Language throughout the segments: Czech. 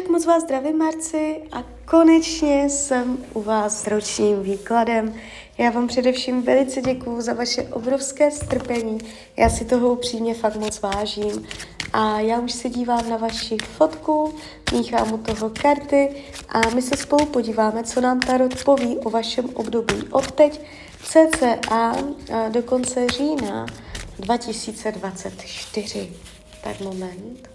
Tak moc vás zdravím, Marci, a konečně jsem u vás s ročním výkladem. Já vám především velice děkuju za vaše obrovské strpení. Já si toho upřímně fakt moc vážím. A já už se dívám na vaši fotku, míchám u toho karty a my se spolu podíváme, co nám Tarot poví o vašem období od teď cca do konce října 2024. Tak moment.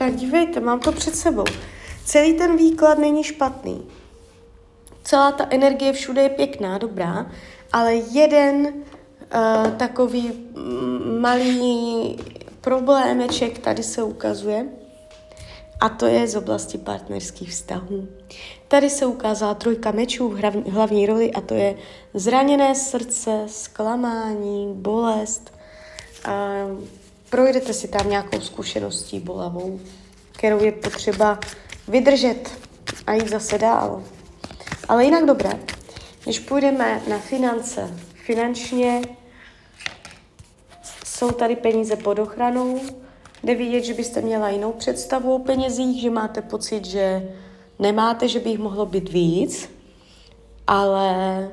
Tak dívejte, mám to před sebou. Celý ten výklad není špatný. Celá ta energie všude je pěkná, dobrá, ale jeden uh, takový malý problémeček tady se ukazuje a to je z oblasti partnerských vztahů. Tady se ukázala trojka mečů v hlavní roli a to je zraněné srdce, zklamání, bolest, a projdete si tam nějakou zkušeností bolavou, kterou je potřeba vydržet a jít zase dál. Ale jinak dobré, když půjdeme na finance, finančně jsou tady peníze pod ochranou, jde vidět, že byste měla jinou představu o penězích, že máte pocit, že nemáte, že by jich mohlo být víc, ale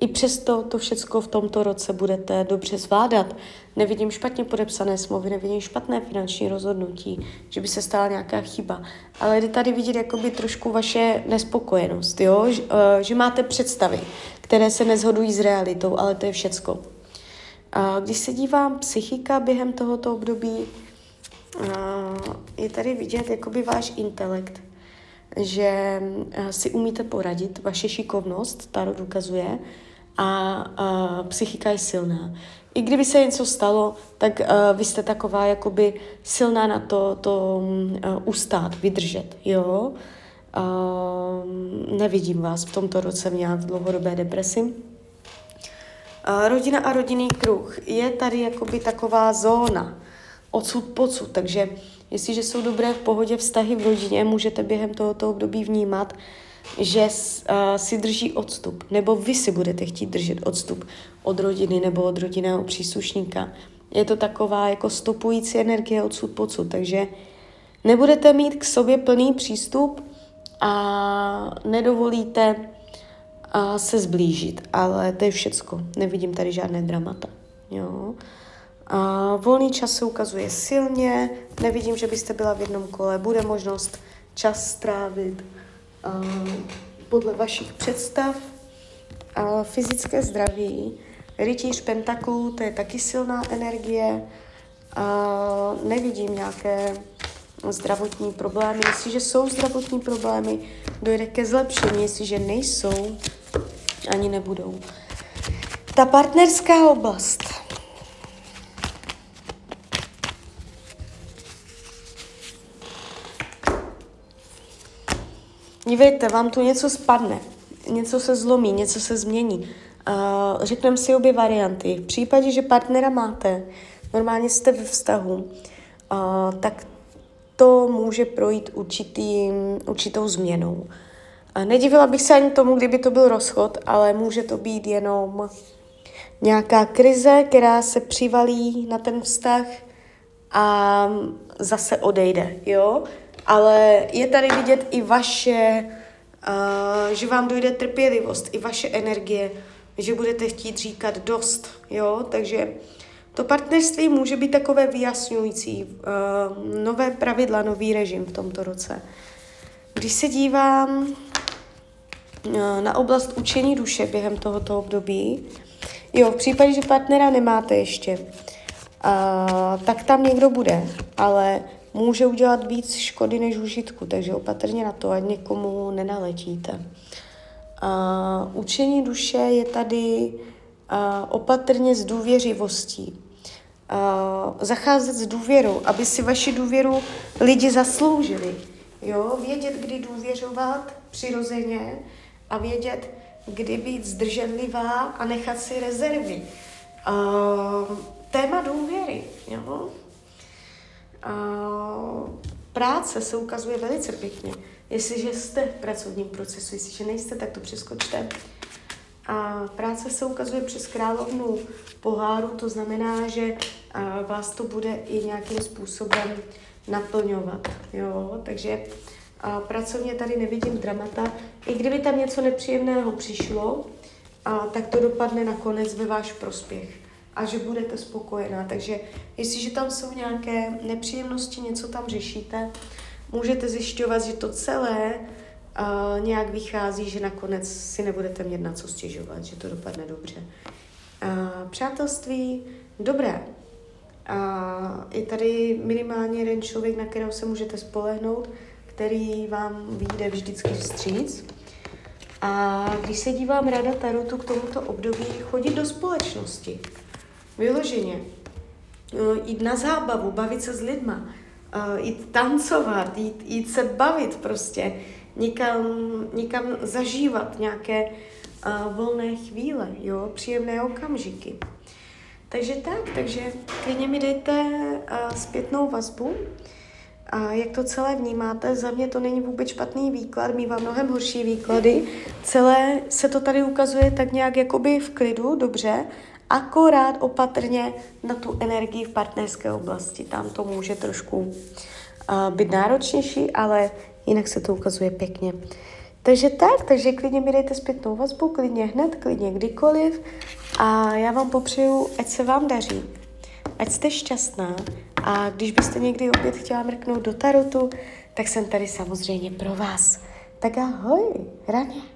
i přesto to všechno v tomto roce budete dobře zvládat. Nevidím špatně podepsané smlouvy, nevidím špatné finanční rozhodnutí, že by se stala nějaká chyba. Ale jde tady vidět jakoby trošku vaše nespokojenost, jo? Že, uh, že máte představy, které se nezhodují s realitou, ale to je všecko. A když se dívám psychika během tohoto období, je tady vidět jakoby váš intelekt, že si umíte poradit, vaše šikovnost, Tarot ukazuje, a, a psychika je silná. I kdyby se něco stalo, tak uh, vy jste taková jakoby silná na to, to uh, ustát, vydržet, jo. Uh, nevidím vás v tomto roce v dlouhodobé depresi. Uh, rodina a rodinný kruh je tady jakoby taková zóna, odsud pocud, takže jestliže jsou dobré v pohodě vztahy v rodině, můžete během tohoto období vnímat, že uh, si drží odstup, nebo vy si budete chtít držet odstup od rodiny nebo od rodinného příslušníka. Je to taková jako stopující energie odsud pocud, takže nebudete mít k sobě plný přístup a nedovolíte uh, se zblížit, ale to je všecko. Nevidím tady žádné dramata. Jo? A volný čas se ukazuje silně, nevidím, že byste byla v jednom kole, bude možnost čas strávit podle vašich představ. A fyzické zdraví, rytíř pentaklů, to je taky silná energie. A nevidím nějaké zdravotní problémy. Jestliže jsou zdravotní problémy, dojde ke zlepšení. Jestliže nejsou, ani nebudou. Ta partnerská oblast. Dívejte, vám tu něco spadne, něco se zlomí, něco se změní. Uh, řekneme si obě varianty. V případě, že partnera máte, normálně jste ve vztahu, uh, tak to může projít určitý, určitou změnou. A nedivila bych se ani tomu, kdyby to byl rozchod, ale může to být jenom nějaká krize, která se přivalí na ten vztah a zase odejde, jo? ale je tady vidět i vaše, uh, že vám dojde trpělivost, i vaše energie, že budete chtít říkat dost, jo, takže to partnerství může být takové vyjasňující, uh, nové pravidla, nový režim v tomto roce. Když se dívám na oblast učení duše během tohoto období, jo, v případě, že partnera nemáte ještě, uh, tak tam někdo bude, ale může udělat víc škody než užitku, takže opatrně na to, ať někomu nenaletíte. A učení duše je tady a, opatrně s důvěřivostí. A, zacházet s důvěrou, aby si vaši důvěru lidi zasloužili. Jo? Vědět, kdy důvěřovat přirozeně a vědět, kdy být zdrženlivá a nechat si rezervy. Uh, téma důvěry. Jo? Uh, práce se ukazuje velice pěkně. Jestliže jste v pracovním procesu, jestliže nejste, tak to přeskočte. A práce se ukazuje přes královnu poháru, to znamená, že vás to bude i nějakým způsobem naplňovat. Jo? Takže a pracovně tady nevidím dramata. I kdyby tam něco nepříjemného přišlo, a, tak to dopadne nakonec ve váš prospěch a že budete spokojená. Takže jestliže tam jsou nějaké nepříjemnosti, něco tam řešíte, můžete zjišťovat, že to celé uh, nějak vychází, že nakonec si nebudete mít na co stěžovat, že to dopadne dobře. Uh, přátelství, dobré. Uh, je tady minimálně jeden člověk, na kterého se můžete spolehnout, který vám vyjde vždycky vstříc. A když se dívám rada Tarotu k tomuto období, chodit do společnosti. Vyloženě. Jít na zábavu, bavit se s lidma, jít tancovat, jít, jít se bavit prostě, někam, někam zažívat nějaké uh, volné chvíle, jo, příjemné okamžiky. Takže tak, takže klidně mi dejte zpětnou vazbu, a jak to celé vnímáte, za mě to není vůbec špatný výklad, mývám mnohem horší výklady. Celé se to tady ukazuje tak nějak jakoby v klidu, dobře, akorát opatrně na tu energii v partnerské oblasti. Tam to může trošku uh, být náročnější, ale jinak se to ukazuje pěkně. Takže tak, takže klidně mi dejte zpětnou vazbu, klidně hned, klidně kdykoliv a já vám popřeju, ať se vám daří, ať jste šťastná a když byste někdy opět chtěla mrknout do tarotu, tak jsem tady samozřejmě pro vás. Tak ahoj, raně.